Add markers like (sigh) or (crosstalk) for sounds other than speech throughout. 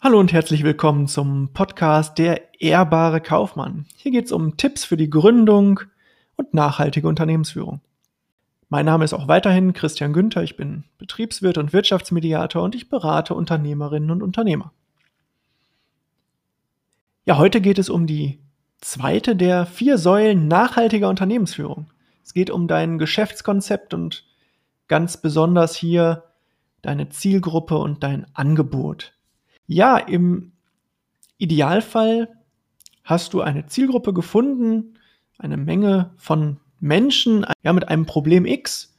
Hallo und herzlich willkommen zum Podcast Der ehrbare Kaufmann. Hier geht es um Tipps für die Gründung und nachhaltige Unternehmensführung. Mein Name ist auch weiterhin Christian Günther, ich bin Betriebswirt und Wirtschaftsmediator und ich berate Unternehmerinnen und Unternehmer. Ja, heute geht es um die zweite der vier Säulen nachhaltiger Unternehmensführung. Es geht um dein Geschäftskonzept und ganz besonders hier deine Zielgruppe und dein Angebot. Ja, im Idealfall hast du eine Zielgruppe gefunden, eine Menge von Menschen ja, mit einem Problem X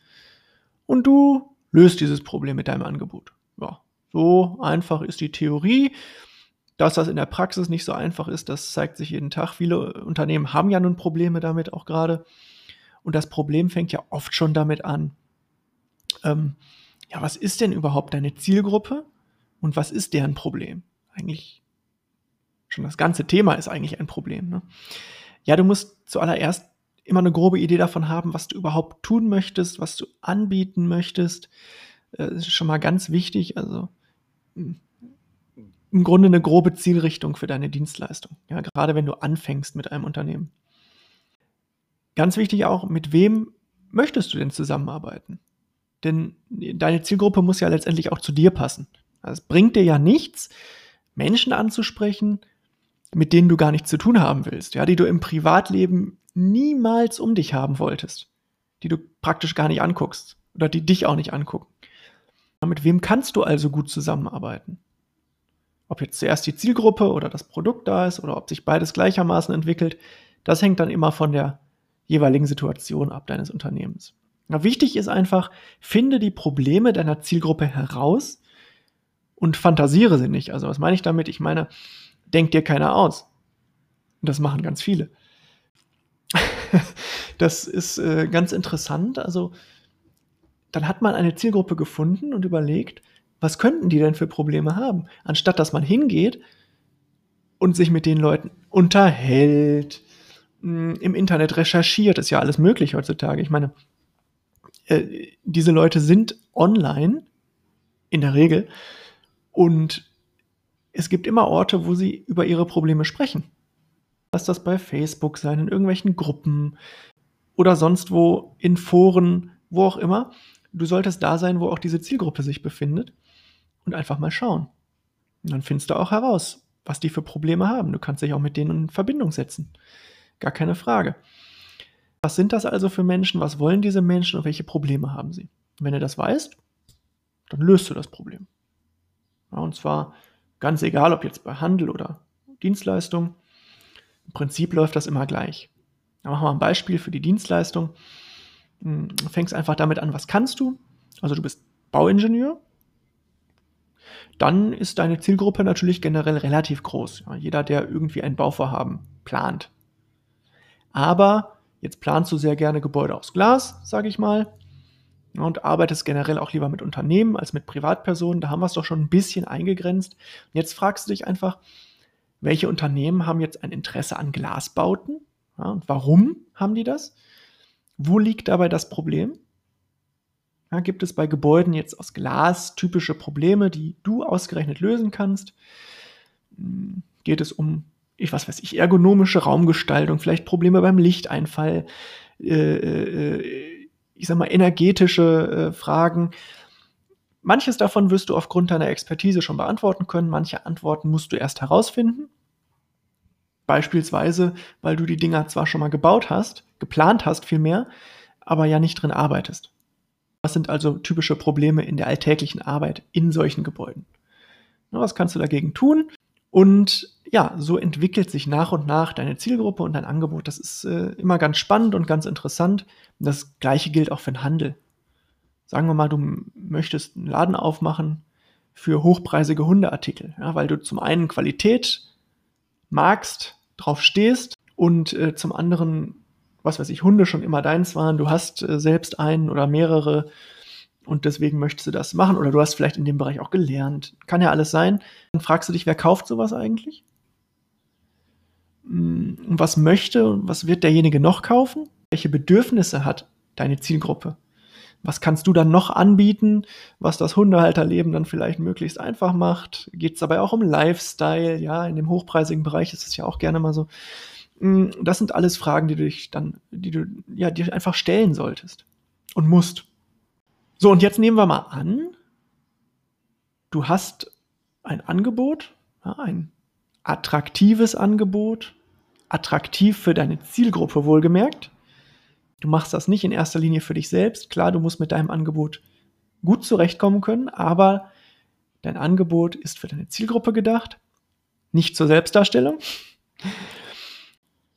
und du löst dieses Problem mit deinem Angebot. Ja, so einfach ist die Theorie. Dass das in der Praxis nicht so einfach ist, das zeigt sich jeden Tag. Viele Unternehmen haben ja nun Probleme damit auch gerade. Und das Problem fängt ja oft schon damit an. Ähm, ja, was ist denn überhaupt deine Zielgruppe? Und was ist deren Problem? Eigentlich schon das ganze Thema ist eigentlich ein Problem. Ne? Ja, du musst zuallererst immer eine grobe Idee davon haben, was du überhaupt tun möchtest, was du anbieten möchtest. Das ist schon mal ganz wichtig. Also hm, im Grunde eine grobe Zielrichtung für deine Dienstleistung. Ja, gerade wenn du anfängst mit einem Unternehmen. Ganz wichtig auch, mit wem möchtest du denn zusammenarbeiten? Denn deine Zielgruppe muss ja letztendlich auch zu dir passen. Also es bringt dir ja nichts, Menschen anzusprechen, mit denen du gar nichts zu tun haben willst, ja, die du im Privatleben niemals um dich haben wolltest, die du praktisch gar nicht anguckst oder die dich auch nicht angucken. Mit wem kannst du also gut zusammenarbeiten? Ob jetzt zuerst die Zielgruppe oder das Produkt da ist oder ob sich beides gleichermaßen entwickelt, das hängt dann immer von der jeweiligen Situation ab deines Unternehmens. Na, wichtig ist einfach, finde die Probleme deiner Zielgruppe heraus und fantasiere sie nicht. Also was meine ich damit? Ich meine, denk dir keiner aus. Und das machen ganz viele. (laughs) das ist äh, ganz interessant. Also dann hat man eine Zielgruppe gefunden und überlegt, was könnten die denn für Probleme haben? Anstatt dass man hingeht und sich mit den Leuten unterhält, hm, im Internet recherchiert, ist ja alles möglich heutzutage. Ich meine, äh, diese Leute sind online in der Regel und es gibt immer Orte, wo sie über ihre Probleme sprechen. Lass das bei Facebook sein, in irgendwelchen Gruppen oder sonst wo, in Foren, wo auch immer. Du solltest da sein, wo auch diese Zielgruppe sich befindet und einfach mal schauen. Und dann findest du auch heraus, was die für Probleme haben. Du kannst dich auch mit denen in Verbindung setzen. Gar keine Frage. Was sind das also für Menschen? Was wollen diese Menschen und welche Probleme haben sie? Und wenn du das weißt, dann löst du das Problem. Und zwar ganz egal, ob jetzt bei Handel oder Dienstleistung. Im Prinzip läuft das immer gleich. Da machen wir ein Beispiel für die Dienstleistung. Hm, du fängst einfach damit an, was kannst du? Also du bist Bauingenieur. Dann ist deine Zielgruppe natürlich generell relativ groß. Ja, jeder, der irgendwie ein Bauvorhaben plant. Aber jetzt planst du sehr gerne Gebäude aus Glas, sage ich mal und arbeitest generell auch lieber mit Unternehmen als mit Privatpersonen. Da haben wir es doch schon ein bisschen eingegrenzt. Und jetzt fragst du dich einfach, welche Unternehmen haben jetzt ein Interesse an Glasbauten? Ja, und warum haben die das? Wo liegt dabei das Problem? Ja, gibt es bei Gebäuden jetzt aus Glas typische Probleme, die du ausgerechnet lösen kannst? Hm, geht es um, ich was weiß ich, ergonomische Raumgestaltung, vielleicht Probleme beim Lichteinfall, äh, äh, ich sag mal, energetische äh, Fragen. Manches davon wirst du aufgrund deiner Expertise schon beantworten können, manche Antworten musst du erst herausfinden. Beispielsweise, weil du die Dinger zwar schon mal gebaut hast, geplant hast vielmehr, aber ja nicht drin arbeitest. Was sind also typische Probleme in der alltäglichen Arbeit in solchen Gebäuden? Was kannst du dagegen tun? Und ja, so entwickelt sich nach und nach deine Zielgruppe und dein Angebot. Das ist äh, immer ganz spannend und ganz interessant. Das gleiche gilt auch für den Handel. Sagen wir mal, du möchtest einen Laden aufmachen für hochpreisige Hundeartikel, ja, weil du zum einen Qualität magst, drauf stehst und äh, zum anderen, was weiß ich, Hunde schon immer deins waren, du hast äh, selbst einen oder mehrere und deswegen möchtest du das machen oder du hast vielleicht in dem Bereich auch gelernt. Kann ja alles sein. Dann fragst du dich, wer kauft sowas eigentlich? Hm, was möchte und was wird derjenige noch kaufen? Welche Bedürfnisse hat deine Zielgruppe? Was kannst du dann noch anbieten, was das Hundehalterleben dann vielleicht möglichst einfach macht? Geht es dabei auch um Lifestyle? Ja, in dem hochpreisigen Bereich ist es ja auch gerne mal so. Mm, das sind alles Fragen, die du dich dann, die du ja dir einfach stellen solltest und musst. So, und jetzt nehmen wir mal an, du hast ein Angebot, ein attraktives Angebot, attraktiv für deine Zielgruppe wohlgemerkt. Du machst das nicht in erster Linie für dich selbst. Klar, du musst mit deinem Angebot gut zurechtkommen können, aber dein Angebot ist für deine Zielgruppe gedacht, nicht zur Selbstdarstellung.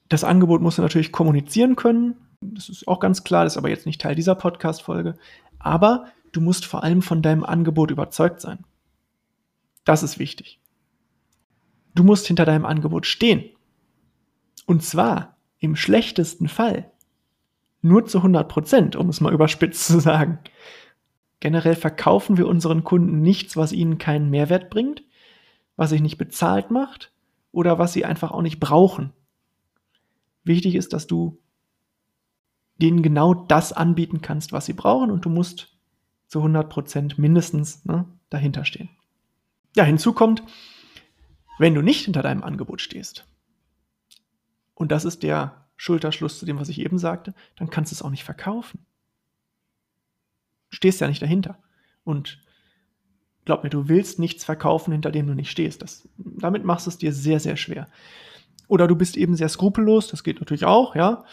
Das Angebot musst du natürlich kommunizieren können. Das ist auch ganz klar, das ist aber jetzt nicht Teil dieser Podcast-Folge. Aber du musst vor allem von deinem Angebot überzeugt sein. Das ist wichtig. Du musst hinter deinem Angebot stehen. Und zwar im schlechtesten Fall nur zu 100 Prozent, um es mal überspitzt zu sagen. Generell verkaufen wir unseren Kunden nichts, was ihnen keinen Mehrwert bringt, was sich nicht bezahlt macht oder was sie einfach auch nicht brauchen. Wichtig ist, dass du denen genau das anbieten kannst, was sie brauchen und du musst zu 100 Prozent mindestens ne, dahinter stehen. Ja, hinzu kommt, wenn du nicht hinter deinem Angebot stehst, und das ist der Schulterschluss zu dem, was ich eben sagte, dann kannst du es auch nicht verkaufen. Du stehst ja nicht dahinter. Und glaub mir, du willst nichts verkaufen, hinter dem du nicht stehst. Das, damit machst du es dir sehr, sehr schwer. Oder du bist eben sehr skrupellos, das geht natürlich auch, ja.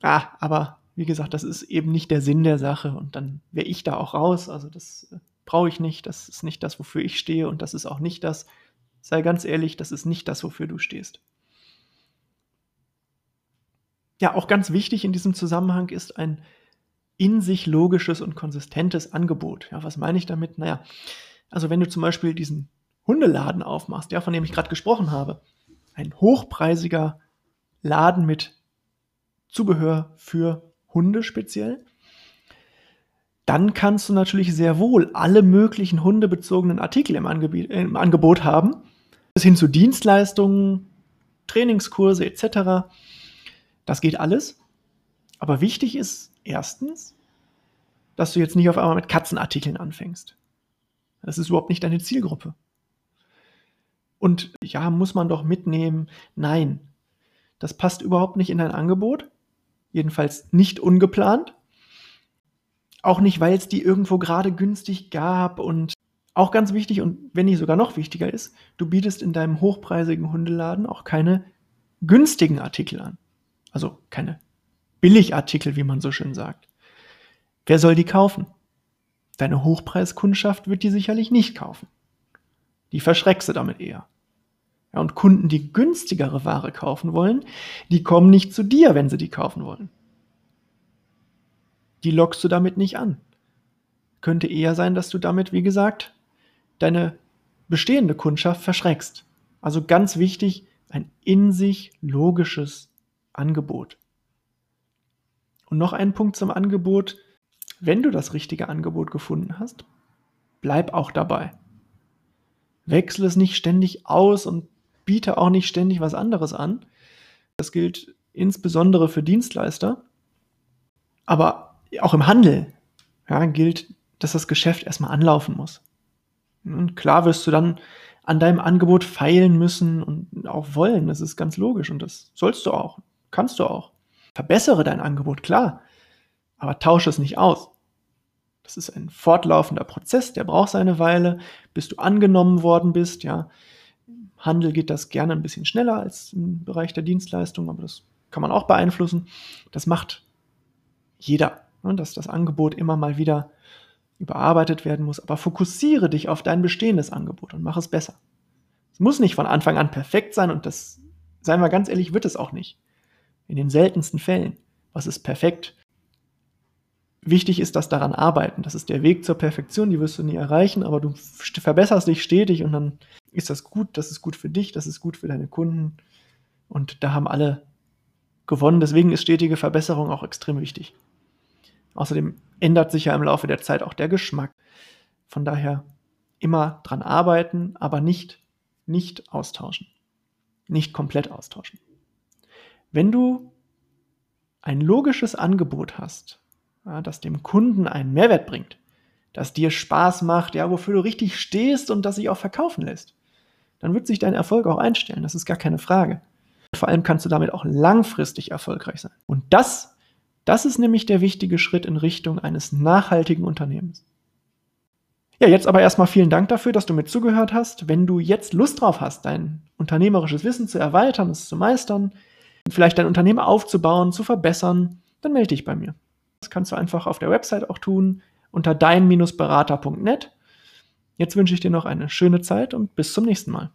Ah, aber wie gesagt, das ist eben nicht der Sinn der Sache und dann wäre ich da auch raus. Also das äh, brauche ich nicht, das ist nicht das, wofür ich stehe und das ist auch nicht das, sei ganz ehrlich, das ist nicht das, wofür du stehst. Ja, auch ganz wichtig in diesem Zusammenhang ist ein in sich logisches und konsistentes Angebot. Ja, was meine ich damit? Naja, also wenn du zum Beispiel diesen Hundeladen aufmachst, ja, von dem ich gerade gesprochen habe, ein hochpreisiger Laden mit Zubehör für Hunde speziell, dann kannst du natürlich sehr wohl alle möglichen hundebezogenen Artikel im, Angebot, äh, im Angebot haben, bis hin zu Dienstleistungen, Trainingskurse etc. Das geht alles. Aber wichtig ist erstens, dass du jetzt nicht auf einmal mit Katzenartikeln anfängst. Das ist überhaupt nicht deine Zielgruppe. Und ja, muss man doch mitnehmen. Nein, das passt überhaupt nicht in dein Angebot. Jedenfalls nicht ungeplant. Auch nicht, weil es die irgendwo gerade günstig gab und auch ganz wichtig und wenn nicht sogar noch wichtiger ist, du bietest in deinem hochpreisigen Hundeladen auch keine günstigen Artikel an. Also keine Billigartikel, wie man so schön sagt. Wer soll die kaufen? Deine Hochpreiskundschaft wird die sicherlich nicht kaufen. Die verschreckst du damit eher. Ja, und Kunden, die günstigere Ware kaufen wollen, die kommen nicht zu dir, wenn sie die kaufen wollen. Die lockst du damit nicht an. Könnte eher sein, dass du damit, wie gesagt, deine bestehende Kundschaft verschreckst. Also ganz wichtig, ein in sich logisches Angebot. Und noch ein Punkt zum Angebot. Wenn du das richtige Angebot gefunden hast, bleib auch dabei. Wechsle es nicht ständig aus und biete auch nicht ständig was anderes an. Das gilt insbesondere für Dienstleister. Aber auch im Handel ja, gilt, dass das Geschäft erstmal anlaufen muss. Und klar wirst du dann an deinem Angebot feilen müssen und auch wollen. Das ist ganz logisch und das sollst du auch. Kannst du auch. Verbessere dein Angebot, klar, aber tausche es nicht aus. Das ist ein fortlaufender Prozess, der braucht seine Weile, bis du angenommen worden bist, ja. Im Handel geht das gerne ein bisschen schneller als im Bereich der Dienstleistung, aber das kann man auch beeinflussen. Das macht jeder, ne, dass das Angebot immer mal wieder überarbeitet werden muss. Aber fokussiere dich auf dein bestehendes Angebot und mach es besser. Es muss nicht von Anfang an perfekt sein und das, seien wir ganz ehrlich, wird es auch nicht. In den seltensten Fällen. Was ist perfekt? Wichtig ist das daran arbeiten. Das ist der Weg zur Perfektion, die wirst du nie erreichen, aber du verbesserst dich stetig und dann ist das gut, das ist gut für dich, das ist gut für deine Kunden und da haben alle gewonnen. Deswegen ist stetige Verbesserung auch extrem wichtig. Außerdem ändert sich ja im Laufe der Zeit auch der Geschmack. Von daher immer dran arbeiten, aber nicht, nicht austauschen. Nicht komplett austauschen. Wenn du ein logisches Angebot hast, ja, das dem Kunden einen Mehrwert bringt, das dir Spaß macht, ja, wofür du richtig stehst und das sich auch verkaufen lässt, dann wird sich dein Erfolg auch einstellen. Das ist gar keine Frage. Vor allem kannst du damit auch langfristig erfolgreich sein. Und das, das ist nämlich der wichtige Schritt in Richtung eines nachhaltigen Unternehmens. Ja, jetzt aber erstmal vielen Dank dafür, dass du mir zugehört hast. Wenn du jetzt Lust drauf hast, dein unternehmerisches Wissen zu erweitern, es zu meistern, vielleicht dein Unternehmen aufzubauen, zu verbessern, dann melde dich bei mir. Das kannst du einfach auf der Website auch tun, unter dein-berater.net. Jetzt wünsche ich dir noch eine schöne Zeit und bis zum nächsten Mal.